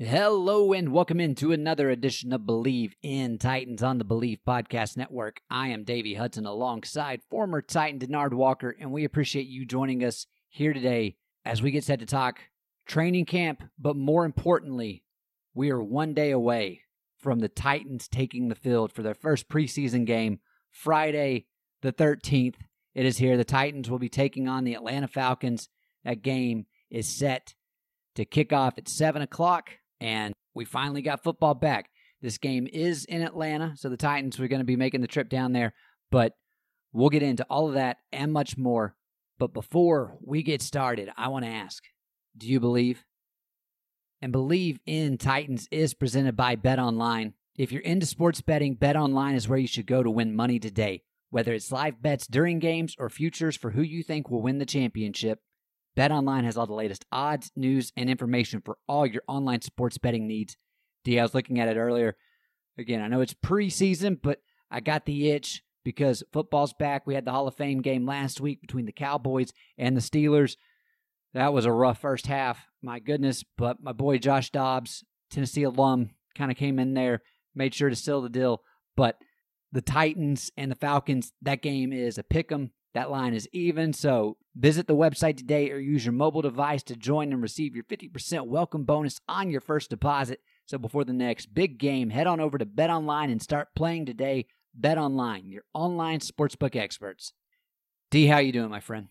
Hello and welcome into another edition of Bleav in Titans on the Bleav Podcast Network. I am Davey Hudson alongside former Titan Denard Walker, and we appreciate you joining us here today as we get set to talk training camp, but more importantly, we are one day away from the Titans taking the field for their first preseason game Friday, the 13th. It is here. The Titans will be taking on the Atlanta Falcons. That game is set to kick off at 7 o'clock, and we finally got football back. This game is in Atlanta, so the Titans are going to be making the trip down there, but we'll get into all of that and much more. But before we get started, I want to ask do you believe? And Bleav in Titans is presented by Bet Online. If you're into sports betting, Bet Online is where you should go to win money today. Whether it's live bets during games or futures for who you think will win the championship, Bet Online has all the latest odds, news, and information for all your online sports betting needs. D, I was looking at it earlier. Again, I know it's preseason, but I got the itch because football's back. We had the Hall of Fame game last week between the Cowboys and the Steelers. That was a rough first half. My goodness. But my boy Josh Dobbs, Tennessee alum, kind of came in there, made sure to seal the deal. But the Titans and the Falcons, that game is a pick 'em. That line is even. So visit the website today or use your mobile device to join and receive your 50% welcome bonus on your first deposit. So before the next big game, head on over to Bet Online and start playing today. Bet Online, your online sportsbook experts. D, how you doing, my friend?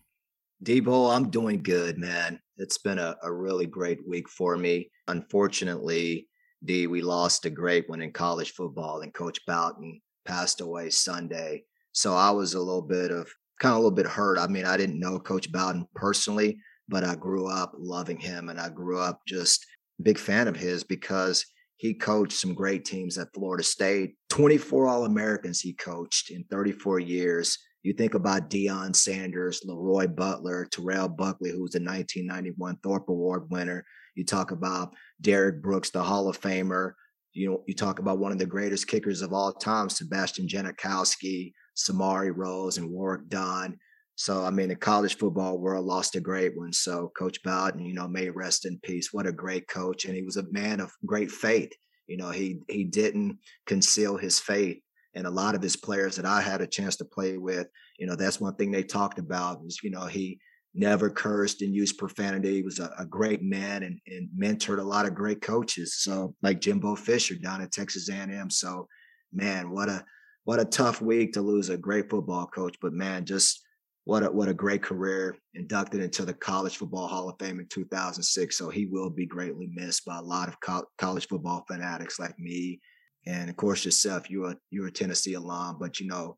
Debo, I'm doing good, man. It's been a, a really great week for me. Unfortunately, D, we lost a great one in college football, and Coach Bowden passed away Sunday. So I was a little bit of kind of a little bit hurt. I mean, I didn't know Coach Bowden personally, but I grew up loving him and I grew up just big fan of his because he coached some great teams at Florida State. 24 All Americans he coached in 34 years. You think about Deion Sanders, Leroy Butler, Terrell Buckley, who was the 1991 Thorpe Award winner. You talk about Derrick Brooks, the Hall of Famer. You know, you talk about one of the greatest kickers of all time, Sebastian Janikowski, Samari Rolle, and Warrick Dunn. So, I mean, the college football world lost a great one. So, Coach Bowden, you know, may rest in peace. What a great coach. And he was a man of great faith. You know, he he didn't conceal his faith. And a lot of his players that I had a chance to play with, you know, that's one thing they talked about was, you know, he never cursed and used profanity. He was a, a great man and, and mentored a lot of great coaches. So like Jimbo Fisher down at Texas A&M. So man, what a what a tough week to lose a great football coach. But man, just what a what a great career. Inducted into the College Football Hall of Fame in 2006. So he will be greatly missed by a lot of co- college football fanatics like me, and of course yourself. You're a you're a Tennessee alum, but you know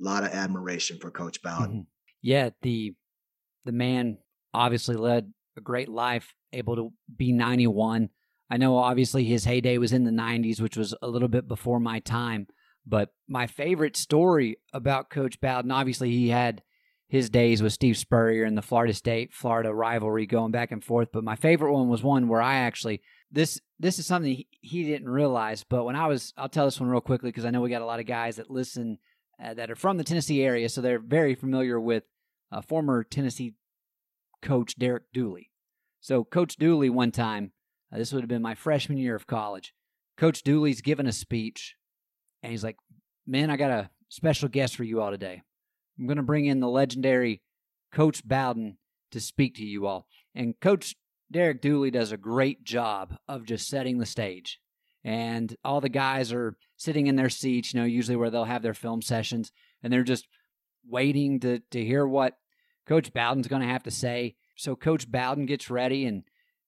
a lot of admiration for Coach Bowden. Mm-hmm. Yeah, the the man obviously led a great life, able to be 91. I know obviously his heyday was in the 90s, which was a little bit before my time. But my favorite story about Coach Bowden, obviously he had his days with Steve Spurrier and the Florida State Florida rivalry going back and forth. But my favorite one was one where I actually this this is something he, he didn't realize. But when I was, I'll tell this one real quickly because I know we got a lot of guys that listen uh, that are from the Tennessee area, so they're very familiar with uh, former Tennessee coach Derek Dooley. So, Coach Dooley, one time, uh, this would have been my freshman year of college, Coach Dooley's given a speech, and he's like, Man, I got a special guest for you all today. I'm going to bring in the legendary Coach Bowden to speak to you all. And Coach Derek Dooley does a great job of just setting the stage. And all the guys are sitting in their seats, you know, usually where they'll have their film sessions, and they're just waiting to, to hear what Coach Bowden's going to have to say. So Coach Bowden gets ready, and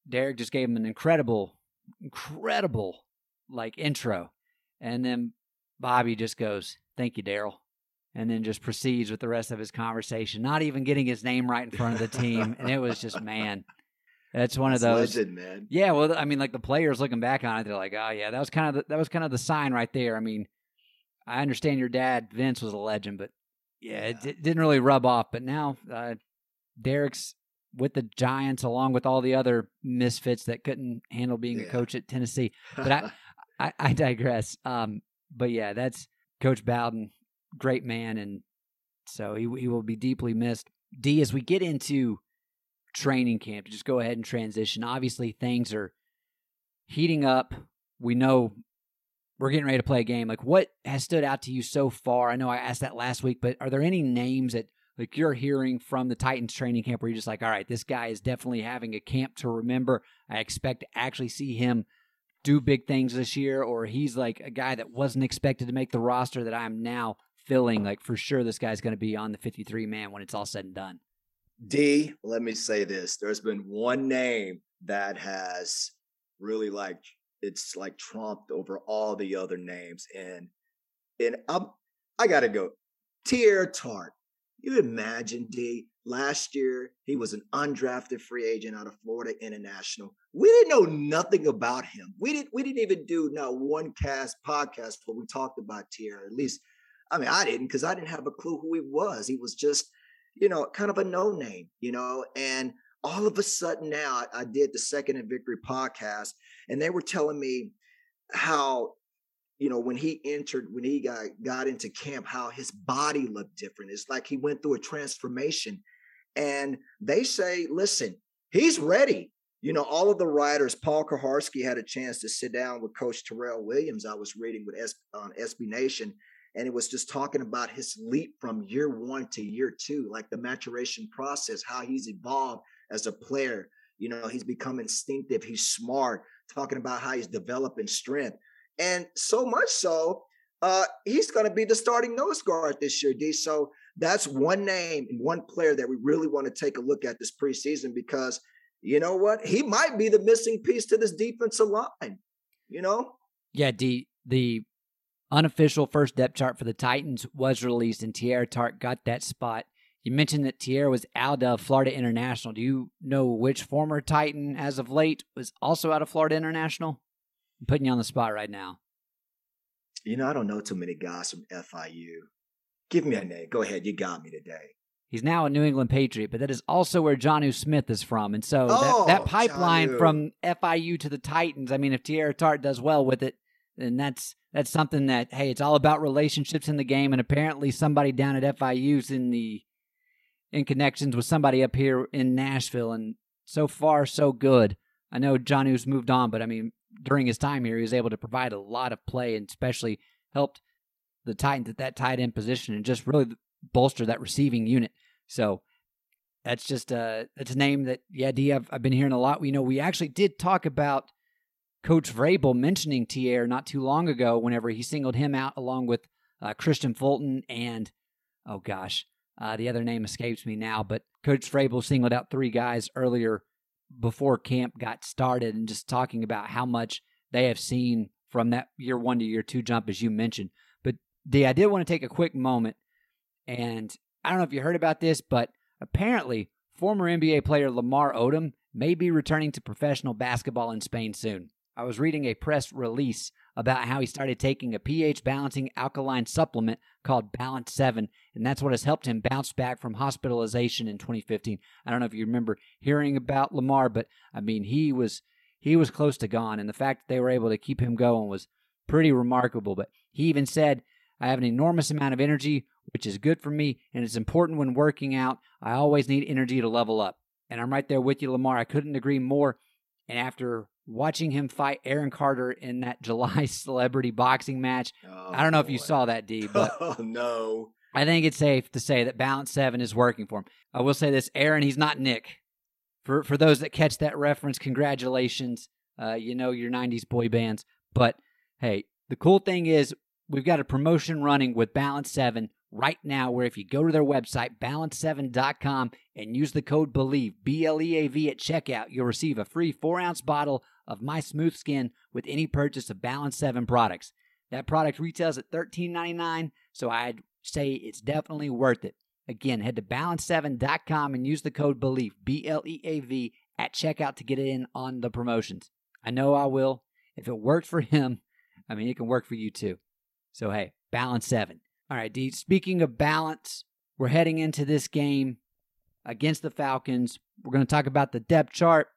Derek just gave him an incredible, incredible like intro. And then Bobby just goes, Thank you, Daryl. And then just proceeds with the rest of his conversation, not even getting his name right in front of the team. and it was just, man, that's one of those. legend, man. Yeah, well, I mean, like the players looking back on it, they're like, "Oh yeah, that was kind of the, that was kind of the sign right there." I mean, I understand your dad Vince was a legend, but yeah, it, Yeah. it didn't really rub off. But now uh, Derek's with the Giants, along with all the other misfits that couldn't handle being a coach at Tennessee. But I, I, I digress. Um, but yeah, that's Coach Bowden, great man, and so he he will be deeply missed. D, as we get into training camp, just go ahead and transition. Obviously, things are heating up. We know we're getting ready to play a game. Like, what has stood out to you so far? I know I asked that last week, but are there any names that like you're hearing from the Titans training camp where you're just like, all right, this guy is definitely having a camp to remember. I expect to actually see him do big things this year, or he's like a guy that wasn't expected to make the roster that I'm now filling. like for sure this guy's going to be on the 53 man when it's all said and done. D, let me say this. There's been one name that has really like it's like trumped over all the other names. And and I'm I gotta go. Teair Tart. You imagine D last year he was an undrafted free agent out of Florida International. We didn't know nothing about him. We didn't we didn't even do not one cast podcast where we talked about Teair. At least I mean I didn't because I didn't have a clue who he was. He was just you know, kind of a no name, you know, and all of a sudden now I, I did the Second and Victory podcast, and they were telling me how, you know, when he entered, when he got got into camp, how his body looked different. It's like he went through a transformation, and they say, listen, he's ready. You know, all of the writers, Paul Kuharsky had a chance to sit down with Coach Terrell Williams. I was reading with S, on SB Nation, and it was just talking about his leap from year one to year two, like the maturation process, how he's evolved as a player. You know, he's become instinctive, he's smart, talking about how he's developing strength. And so much so, uh, he's going to be the starting nose guard this year, D. So that's one name and one player that we really want to take a look at this preseason because you know what? He might be the missing piece to this defensive line, you know? Yeah, D, the unofficial first depth chart for the Titans was released, and Teair Tart got that spot. You mentioned that Teair was out of Florida International. Do you know which former Titan, as of late, was also out of Florida International? I'm putting you on the spot right now. You know, I don't know too many guys from FIU. Give me a name. Go ahead. You got me today. He's now a New England Patriot, but that is also where Jonnu Smith is from. And so Oh, that, that pipeline from FIU to the Titans, I mean, if Teair Tart does well with it, then that's that's something that, hey, it's all about relationships in the game. And apparently somebody down at FIU's in the in connections with somebody up here in Nashville. And so far, so good. I know Jonnu's moved on, but I mean, during his time here, he was able to provide a lot of play and especially helped the Titans at that tight end position and just really bolster that receiving unit. So that's just a that's a name that yeah, D I've, I've been hearing a lot. We know we actually did talk about Coach Vrabel mentioning Teair not too long ago whenever he singled him out along with uh, Kristian Fulton and oh gosh, uh, the other name escapes me now, but Coach Vrabel singled out three guys earlier before camp got started and just talking about how much they have seen from that year one to year two jump as you mentioned. But D, I did want to take a quick moment and I don't know if you heard about this, but apparently former NBA player Lamar Odom may be returning to professional basketball in Spain soon. I was reading a press release about how he started taking a pH balancing alkaline supplement called Balance 7, and that's what has helped him bounce back from hospitalization in 2015. I don't know if you remember hearing about Lamar, but I mean, he was he was close to gone, and the fact that they were able to keep him going was pretty remarkable. But he even said I have an enormous amount of energy, which is good for me, and it's important when working out. I always need energy to level up. And I'm right there with you, Lamar. I couldn't agree more. And after watching him fight Aaron Carter in that July celebrity boxing match, Oh, I don't know if you saw that, D, but oh no. I think it's safe to say that Balance 7 is working for him. I will say this Aaron, he's not Nick. For, for those that catch that reference, congratulations. Uh, you know your 90s boy bands. But hey, the cool thing is we've got a promotion running with Balance 7 right now where if you go to their website, balance7.com, and use the code BLEAV, B L E A V, at checkout, you'll receive a free four ounce bottle of My Smooth Skin with any purchase of Balance 7 products. That product retails at $13.99, so I'd say it's definitely worth it. Again, head to balance7.com and use the code BLEAV, B L E A V, at checkout to get in on the promotions. I know I will. If it worked for him, I mean, it can work for you too. So, hey, balance seven. All right, D. Speaking of balance, we're heading into this game against the Falcons. We're going to talk about the depth chart,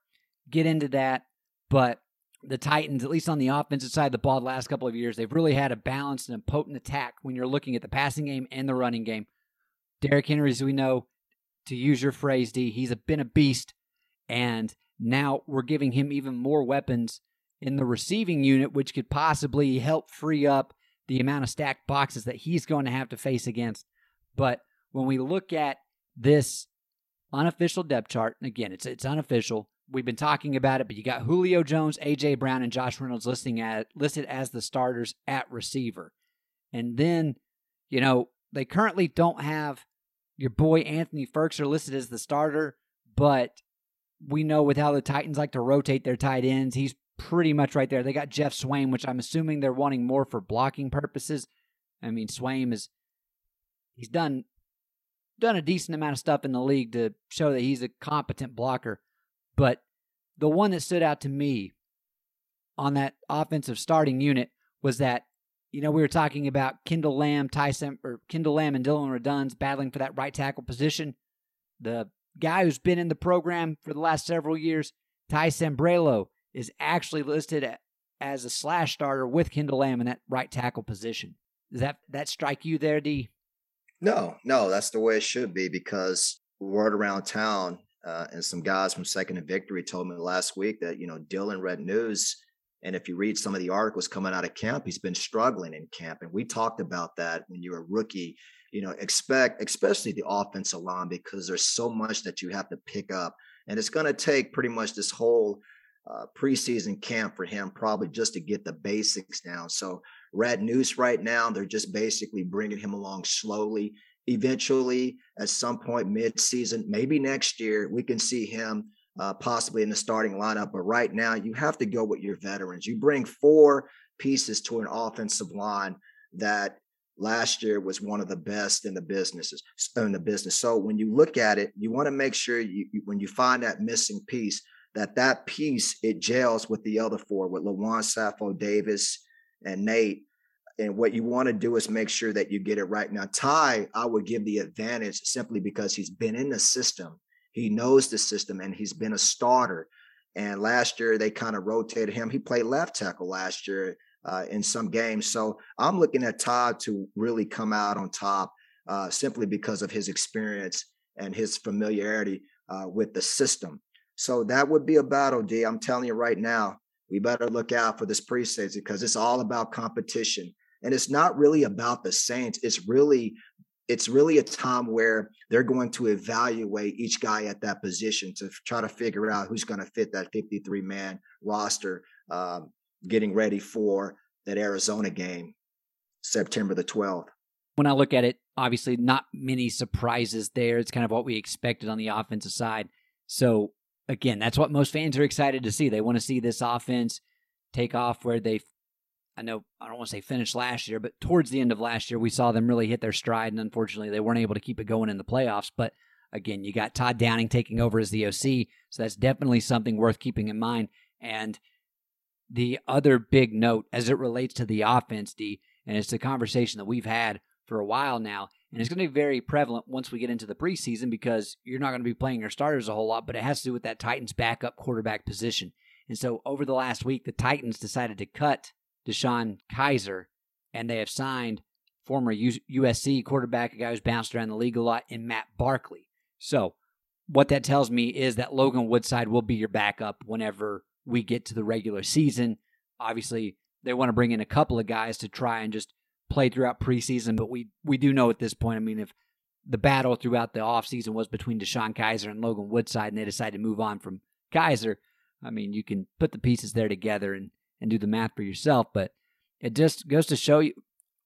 get into that. But the Titans, at least on the offensive side of the ball, the last couple of years, they've really had a balanced and a potent attack when you're looking at the passing game and the running game. Derrick Henry, as we know, to use your phrase, D, he's a, been a beast. And now we're giving him even more weapons in the receiving unit, which could possibly help free up the amount of stacked boxes that he's going to have to face against. But when we look at this unofficial depth chart, and again, it's it's unofficial. We've been talking about it, but you got Julio Jones, AJ Brown, and Josh Reynolds listing at listed as the starters at receiver. And then, you know, they currently don't have your boy Anthony Firkser listed as the starter, but we know with how the Titans like to rotate their tight ends, he's pretty much right there. They got Geoff Swaim, which I'm assuming they're wanting more for blocking purposes. I mean, Swaim is he's done done a decent amount of stuff in the league to show that he's a competent blocker. But the one that stood out to me on that offensive starting unit was that you know we were talking about Kendall Lamm, Tyson or Kendall Lamm and Dillon Radunz battling for that right tackle position. The guy who's been in the program for the last several years, Ty Sambrailo, is actually listed as a slash starter with Kendall Lamm in that right tackle position. Does that that strike you there, D? No, no, that's the way it should be because word around town uh, and some guys from Second and Victory told me last week that, you know, Dillon Radunz. And if you read some of the articles coming out of camp, he's been struggling in camp. And we talked about that when you're a rookie, you know, expect, especially the offensive line, because there's so much that you have to pick up. And it's going to take pretty much this whole uh, preseason camp for him, probably just to get the basics down. So, Radunz right now, they're just basically bringing him along slowly. Eventually, at some point mid-season, maybe next year, we can see him uh, possibly in the starting lineup. But right now, you have to go with your veterans. You bring four pieces to an offensive line that last year was one of the best in the businesses in the business. So when you look at it, you want to make sure you when you find that missing piece, that that piece it gels with the other four, with Lewan Saffold Davis and Nate. And what you want to do is make sure that you get it right. Now, Ty, I would give the advantage simply because he's been in the system. He knows the system and he's been a starter. And last year they kind of rotated him. He played left tackle last year uh, in some games. So I'm looking at Todd to really come out on top uh, simply because of his experience and his familiarity uh, with the system. So that would be a battle, D. I'm telling you right now, we better look out for this preseason because it's all about competition. And it's not really about the Saints. It's really it's really a time where they're going to evaluate each guy at that position to try to figure out who's going to fit that 53 man roster um, getting ready for that Arizona game, September the 12th. When I look at it, obviously not many surprises there. It's kind of what we expected on the offensive side. So again, that's what most fans are excited to see. They want to see this offense take off where they I know I don't want to say finished last year, but towards the end of last year, we saw them really hit their stride, and unfortunately, they weren't able to keep it going in the playoffs. But again, you got Todd Downing taking over as the OC, so that's definitely something worth keeping in mind. And the other big note as it relates to the offense, D, and it's a conversation that we've had for a while now, and it's going to be very prevalent once we get into the preseason because you're not going to be playing your starters a whole lot, but it has to do with that Titans backup quarterback position. And so over the last week, the Titans decided to cut DeShone Kizer, and they have signed former USC quarterback, a guy who's bounced around the league a lot, and Matt Barkley. So, what that tells me is that Logan Woodside will be your backup whenever we get to the regular season. Obviously, they want to bring in a couple of guys to try and just play throughout preseason, but we we do know at this point, I mean, if the battle throughout the offseason was between DeShone Kizer and Logan Woodside and they decided to move on from Kizer, I mean, you can put the pieces there together and, and do the math for yourself, but it just goes to show you.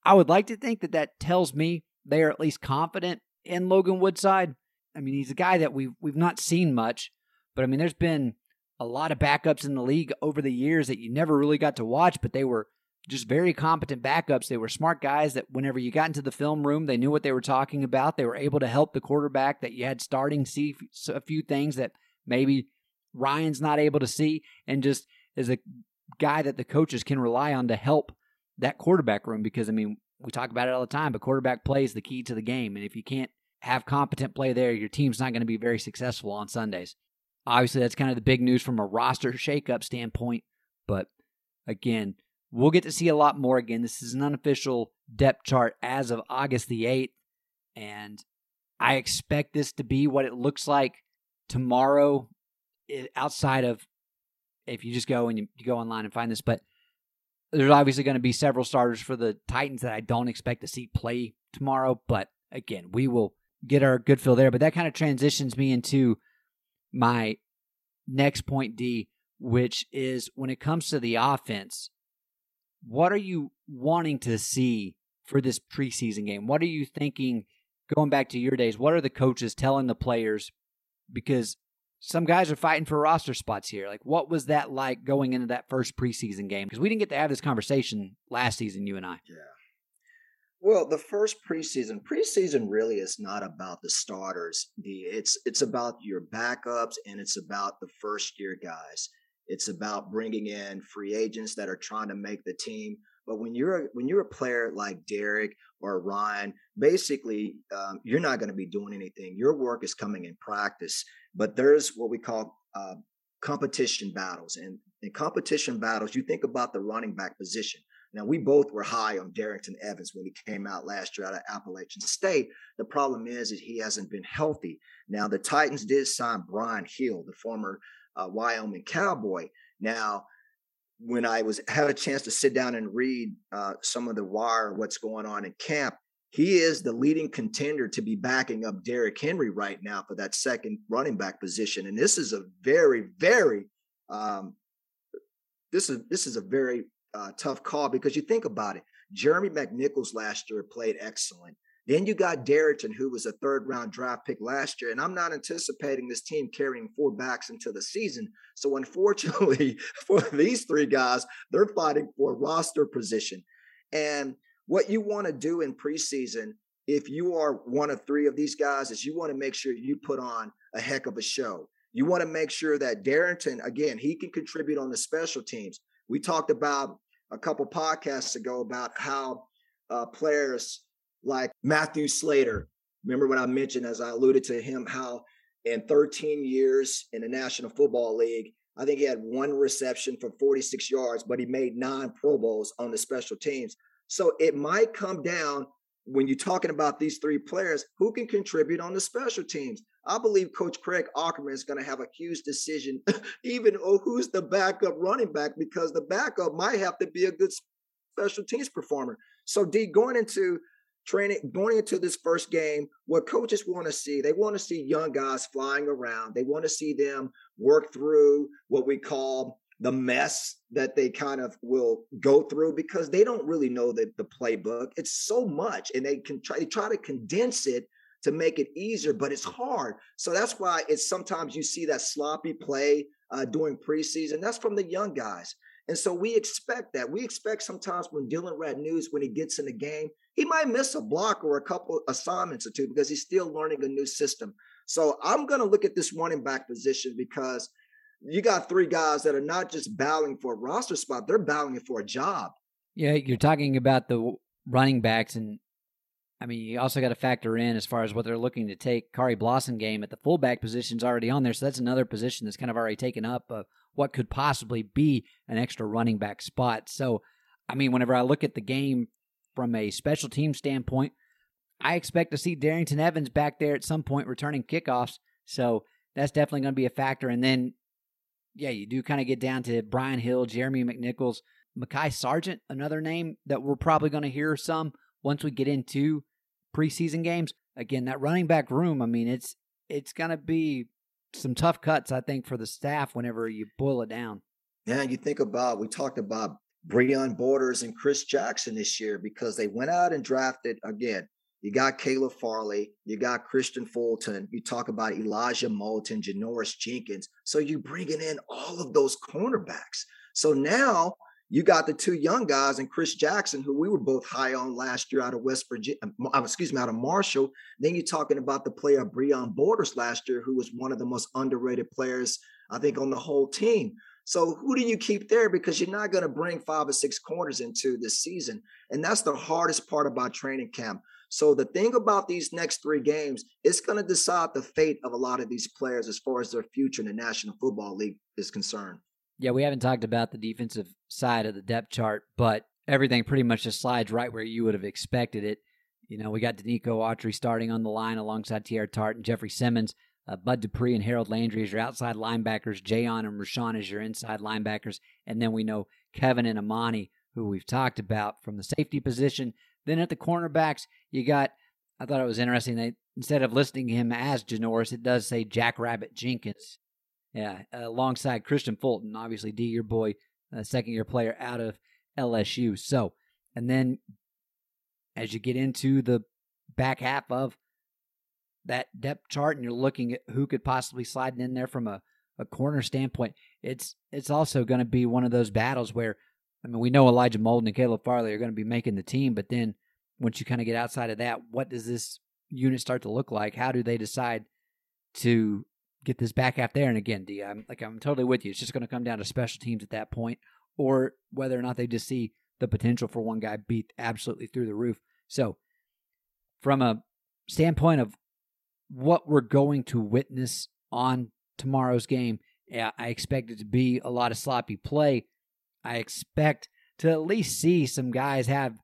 I would like to think that that tells me they are at least confident in Logan Woodside. I mean, he's a guy that we've we've not seen much, but I mean, there's been a lot of backups in the league over the years that you never really got to watch, but they were just very competent backups. They were smart guys that whenever you got into the film room, they knew what they were talking about. They were able to help the quarterback that you had starting see a few things that maybe Ryan's not able to see, and just as a guy that the coaches can rely on to help that quarterback room. Because I mean, we talk about it all the time, but quarterback play is the key to the game, and if you can't have competent play there, your team's not going to be very successful on Sundays. Obviously, that's kind of the big news from a roster shakeup standpoint. But again, we'll get to see a lot more. Again, this is an unofficial depth chart as of August the 8th. And I expect this to be what it looks like tomorrow, outside of if you just go and you, go online and find this. But there's obviously going to be several starters for the Titans that I don't expect to see play tomorrow. But again, we will get our good feel there. But that kind of transitions me into my next point, D, which is when it comes to the offense, what are you wanting to see for this preseason game? What are you thinking going back to your days? What are the coaches telling the players? Because some guys are fighting for roster spots here. Like, what was that like going into that first preseason game? Because we didn't get to have this conversation last season, you and I. Yeah. Well, the first preseason, preseason really is not about the starters. The it's it's about your backups and it's about the first year guys. It's about bringing in free agents that are trying to make the team. But when you're a, when you're a player like Derek or Ryan, basically um, you're not going to be doing anything. Your work is coming in practice. But there's what we call uh, competition battles, and in competition battles, you think about the running back position. Now, we both were high on Darrynton Evans when he came out last year out of Appalachian State. The problem is that he hasn't been healthy. Now, the Titans did sign Brian Hill, the former uh, Wyoming Cowboy. Now, when I was had a chance to sit down and read uh, some of the wire, what's going on in camp, he is the leading contender to be backing up Derrick Henry right now for that second running back position. And this is a very, very um, this is this is a very uh, tough call because you think about it. Jeremy McNichols last year played excellent. Then you got Darrynton, who was a third round draft pick last year. And I'm not anticipating this team carrying four backs into the season. So, unfortunately, for these three guys, they're fighting for roster position. And what you want to do in preseason, if you are one of three of these guys, is you want to make sure you put on a heck of a show. You want to make sure that Darrynton, again, he can contribute on the special teams. We talked about a couple podcasts ago about how uh, players like Matthew Slater, remember what I mentioned, as I alluded to him, how in 13 years in the National Football League, I think he had one reception for 46 yards, but he made nine Pro Bowls on the special teams. So it might come down when you're talking about these three players, who can contribute on the special teams? I believe Coach Craig Aukerman is going to have a huge decision, even oh, who's the backup running back, because the backup might have to be a good special teams performer. So, D, going into training, going into this first game, what coaches want to see, they want to see young guys flying around. They want to see them work through what we call the mess that they kind of will go through because they don't really know the, the playbook. It's so much, and they can try, they try to condense it to make it easier, but it's hard. So that's why it's sometimes you see that sloppy play uh, during preseason. That's from the young guys. And so we expect that. We expect sometimes when Dillon Radunz, when he gets in the game, he might miss a block or a couple assignments or two because he's still learning a new system. So I'm going to look at this running back position because you got three guys that are not just battling for a roster spot, they're battling for a job. Yeah, you're talking about the running backs, and I mean, you also got to factor in as far as what they're looking to take. Khari Blasingame at the fullback position's already on there, so that's another position that's kind of already taken up of what could possibly be an extra running back spot. So, I mean, whenever I look at the game from a special team standpoint, I expect to see Darrynton Evans back there at some point returning kickoffs. So that's definitely going to be a factor. And then, yeah, you do kind of get down to Brian Hill, Jeremy McNichols, Mekhi Sargent, another name that we're probably going to hear some once we get into preseason games. Again, that running back room, I mean, it's it's going to be some tough cuts, I think, for the staff whenever you boil it down. Yeah, you think about we talked about Breon Borders and Chris Jackson this year because they went out and drafted again. You got Caleb Farley, you got Kristian Fulton, you talk about Elijah Molden, Janoris Jenkins. So you're bringing in all of those cornerbacks. So now you got the two young guys and Chris Jackson, who we were both high on last year out of West Virginia, um, uh, excuse me, out of Marshall. Then you're talking about the player Breon Borders last year, who was one of the most underrated players, I think, on the whole team. So who do you keep there? Because you're not going to bring five or six corners into this season. And that's the hardest part about training camp. So the thing about these next three games, it's going to decide the fate of a lot of these players as far as their future in the National Football League is concerned. Yeah, we haven't talked about the defensive side of the depth chart, but everything pretty much just slides right where you would have expected it. You know, we got Denico Autry starting on the line alongside Teair Tart and Jeffrey Simmons. Uh, Bud Dupree and Harold Landry as your outside linebackers. Jayon and Rashaan as your inside linebackers. And then we know Kevin and Amani, who we've talked about from the safety position. Then at the cornerbacks, you got, I thought it was interesting that instead of listing him as Janoris, it does say Jack Rabbit Jenkins. Yeah, alongside Kristian Fulton, obviously D, your boy, uh, second year player out of LSU. So, and then as you get into the back half of that depth chart and you're looking at who could possibly slide in there from a, a corner standpoint, it's it's also going to be one of those battles where I mean we know Elijah Molden and Caleb Farley are going to be making the team, but then once you kind of get outside of that, what does this unit start to look like? How do they decide to get this back out there? And again, D, I'm like I'm totally with you. It's just going to come down to special teams at that point, or whether or not they just see the potential for one guy beat absolutely through the roof. So, from a standpoint of what we're going to witness on tomorrow's game. I expect it to be a lot of sloppy play. I expect to at least see some guys have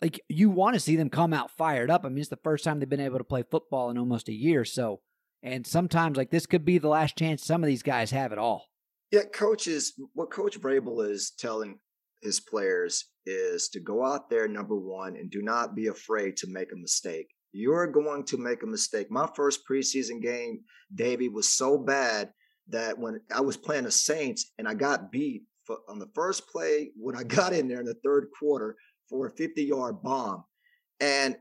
like you want to see them come out fired up. I mean, it's the first time they've been able to play football in almost a year. So, and sometimes like this could be the last chance some of these guys have at all. Yeah, coaches, what Coach Vrabel is telling his players is to go out there, number one, and do not be afraid to make a mistake you're going to make a mistake. My first preseason game, Davey, was so bad that when I was playing the Saints and I got beat for, on the first play when I got in there in the third quarter for a 50 yard bomb. And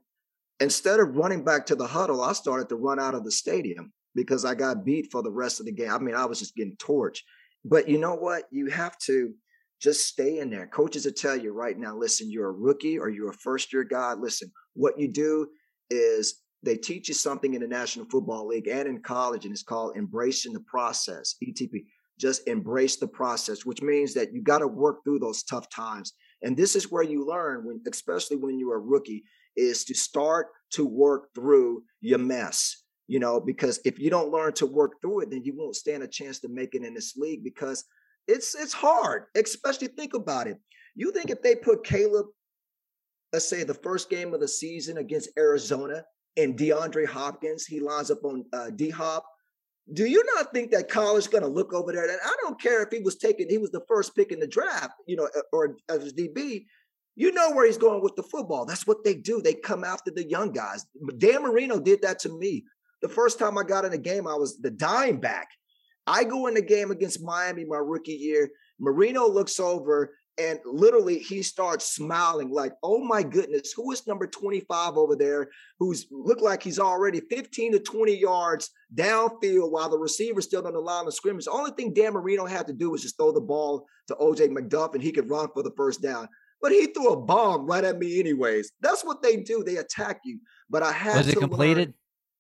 instead of running back to the huddle, I started to run out of the stadium because I got beat for the rest of the game. I mean, I was just getting torched. But you know what? You have to just stay in there. Coaches will tell you right now listen, you're a rookie or you're a first year guy. Listen, what you do is they teach you something in the National Football League and in college, and it's called embracing the process, ETP. Just embrace the process, which means that you got to work through those tough times. And this is where you learn, when, especially when you're a rookie, is to start to work through your mess. You know, because if you don't learn to work through it, then you won't stand a chance to make it in this league because it's it's hard. Especially think about it. You think if they put Caleb let's say the first game of the season against Arizona and DeAndre Hopkins, he lines up on uh, D Hop. Do you not think that Kyler's going to look over there? And I don't care if he was taken, he was the first pick in the draft, you know, or as DB. You know where he's going with the football. That's what they do. They come after the young guys. Dan Marino did that to me. The first time I got in a game, I was the dime back. I go in the game against Miami my rookie year. Marino looks over and literally he starts smiling like oh my goodness who is number 25 over there who's looked like he's already 15 to 20 yards downfield while the receiver's still on the line of scrimmage the only thing dan marino had to do was just throw the ball to oj mcduff and he could run for the first down but he threw a bomb right at me anyways that's what they do they attack you but i had was it completed learn,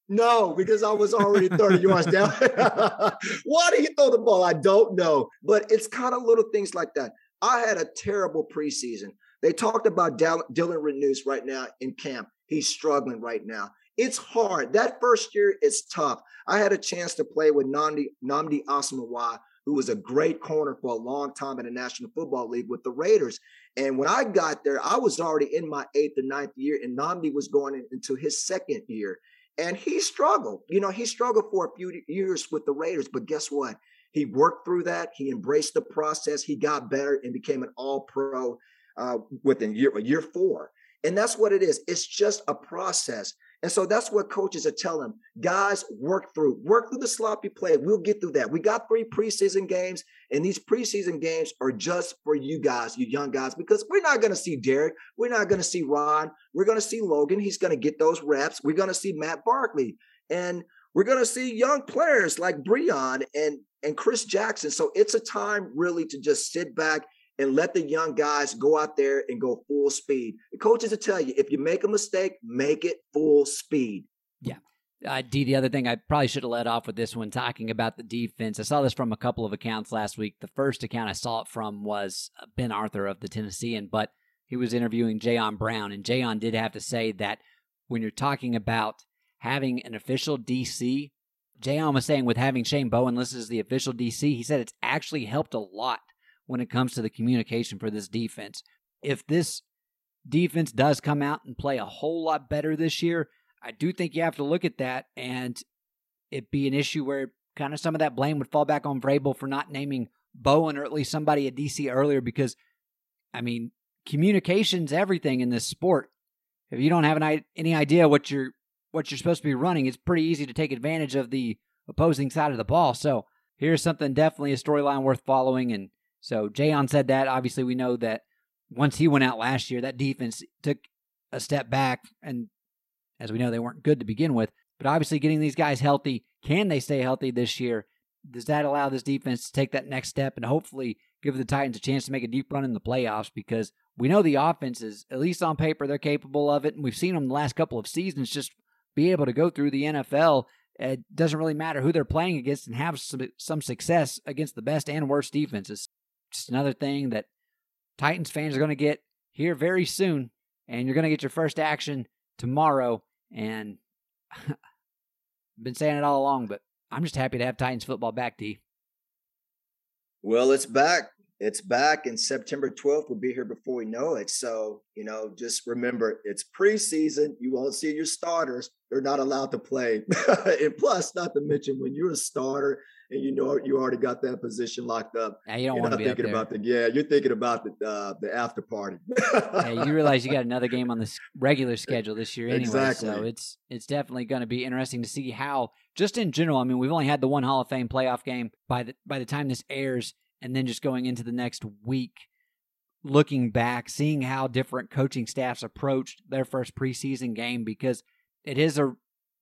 no, because I was already 30 yards down. Why did he throw the ball? I don't know. But it's kind of little things like that. I had a terrible preseason. They talked about Dillon Radunz right now in camp. He's struggling right now. It's hard. That first year, it's tough. I had a chance to play with Nnamdi, Nnamdi Asomugha, who was a great corner for a long time in the National Football League with the Raiders. And when I got there, I was already in my eighth or ninth year, and Nnamdi was going in, into his second year. And he struggled. You know, he struggled for a few years with the Raiders, but guess what? He worked through that. He embraced the process. He got better and became an all pro uh, within year, year four. And that's what it is. It's just a process. And so that's what coaches are telling guys work through, work through the sloppy play. We'll get through that. We got three preseason games, and these preseason games are just for you guys, you young guys, because we're not going to see Derek. We're not going to see Ron. We're going to see Logan. He's going to get those reps. We're going to see Matt Barkley. And we're going to see young players like Breon and, and Chris Jackson. So it's a time really to just sit back and let the young guys go out there and go full speed. The coaches will tell you if you make a mistake, make it full speed. Yeah. Uh, D, the other thing I probably should have led off with this one, talking about the defense. I saw this from a couple of accounts last week. The first account I saw it from was uh, Ben Arthur of the Tennessean, but he was interviewing Jayon Brown, and Jayon did have to say that when you're talking about having an official DC, Jayon was saying with having Shane Bowen listed as the official DC, he said it's actually helped a lot when it comes to the communication for this defense. If this defense does come out and play a whole lot better this year, I do think you have to look at that and it be an issue where kind of some of that blame would fall back on Vrabel for not naming Bowen or at least somebody at DC earlier because, I mean, communication's everything in this sport. If you don't have an, any idea what you're what you're supposed to be running, it's pretty easy to take advantage of the opposing side of the ball. So here's something definitely a storyline worth following and so Jayon said that. Obviously, we know that once he went out last year, that defense took a step back. And as we know, they weren't good to begin with. But obviously, getting these guys healthy, can they stay healthy this year? Does that allow this defense to take that next step and hopefully give the Titans a chance to make a deep run in the playoffs? Because we know the offense is, at least on paper, they're capable of it. And we've seen them the last couple of seasons just be able to go through the NFL. It doesn't really matter who they're playing against and have some, some success against the best and worst defenses just another thing that Titans fans are going to get here very soon, and you're going to get your first action tomorrow. And been saying it all along, but I'm just happy to have Titans football back, D. Well, it's back. It's back, and September 12th will be here before we know it. So, you know, just remember it's preseason. You won't see your starters. They're not allowed to play. and plus, not to mention, when you're a starter and you know you already got that position locked up. Yeah, you don't want to be thinking about the yeah. You're thinking about the uh, the after party. yeah, you realize you got another game on the regular schedule this year anyway, exactly. so it's it's definitely going to be interesting to see how just in general. I mean, we've only had the one Hall of Fame playoff game by the by the time this airs, and then just going into the next week. Looking back, seeing how different coaching staffs approached their first preseason game because it is a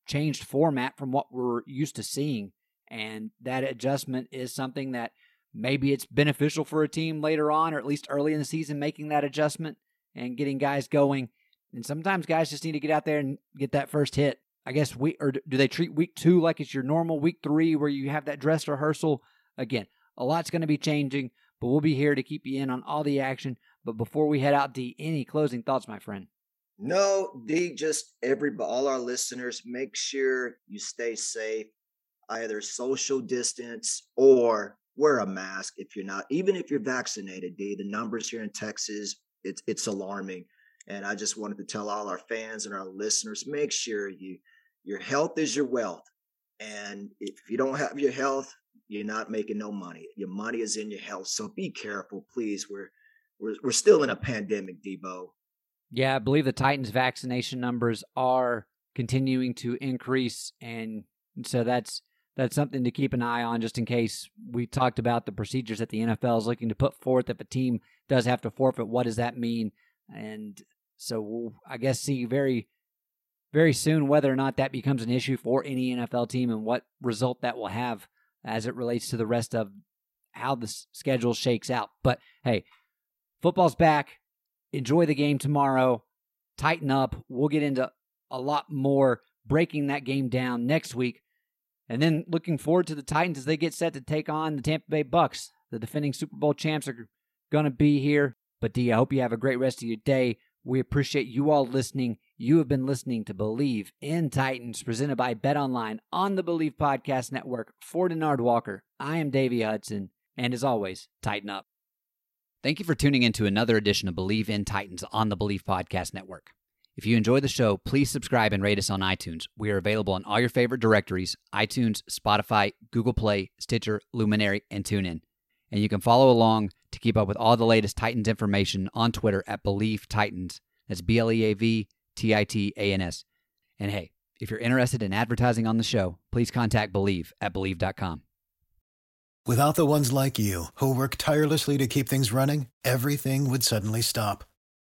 changed format from what we're used to seeing and that adjustment is something that maybe it's beneficial for a team later on, or at least early in the season, making that adjustment and getting guys going. And sometimes guys just need to get out there and get that first hit. I guess we or do they treat week two like it's your normal week three where you have that dress rehearsal? Again, a lot's going to be changing, but we'll be here to keep you in on all the action. But before we head out, D, any closing thoughts, my friend? No, D, just every all our listeners, make sure you stay safe either social distance or wear a mask if you're not even if you're vaccinated d the numbers here in texas it's it's alarming. And i just wanted to tell all our fans and our listeners make sure you your health is your wealth. And if you don't have your health you're not making no money. Your money is in your health. So be careful please. We're we're, we're still in a pandemic debo. Yeah i believe the titans vaccination numbers are continuing to increase. And so that's that's something to keep an eye on just in case we talked about the procedures that the NFL is looking to put forth. If a team does have to forfeit, what does that mean? And so we'll, I guess, see very, very soon whether or not that becomes an issue for any NFL team and what result that will have as it relates to the rest of how the schedule shakes out. But hey, football's back. Enjoy the game tomorrow. Tighten up. We'll get into a lot more breaking that game down next week and then looking forward to the Titans as they get set to take on the Tampa Bay Bucks. The defending Super Bowl champs are going to be here. But D, I hope you have a great rest of your day. We appreciate you all listening. You have been listening to Bleav in Titans, presented by Bet Online on the Bleav Podcast Network. For Denard Walker, I am Davey Hudson, and as always, tighten up. Thank you for tuning in to another edition of Bleav in Titans on the Bleav Podcast Network. If you enjoy the show, please subscribe and rate us on iTunes. We are available on all your favorite directories iTunes, Spotify, Google Play, Stitcher, Luminary, and TuneIn. And you can follow along to keep up with all the latest Titans information on Twitter at Bleav Titans. That's B L E A V T I T A N S. And hey, if you're interested in advertising on the show, please contact Believe at Believe.com. Without the ones like you, who work tirelessly to keep things running, everything would suddenly stop.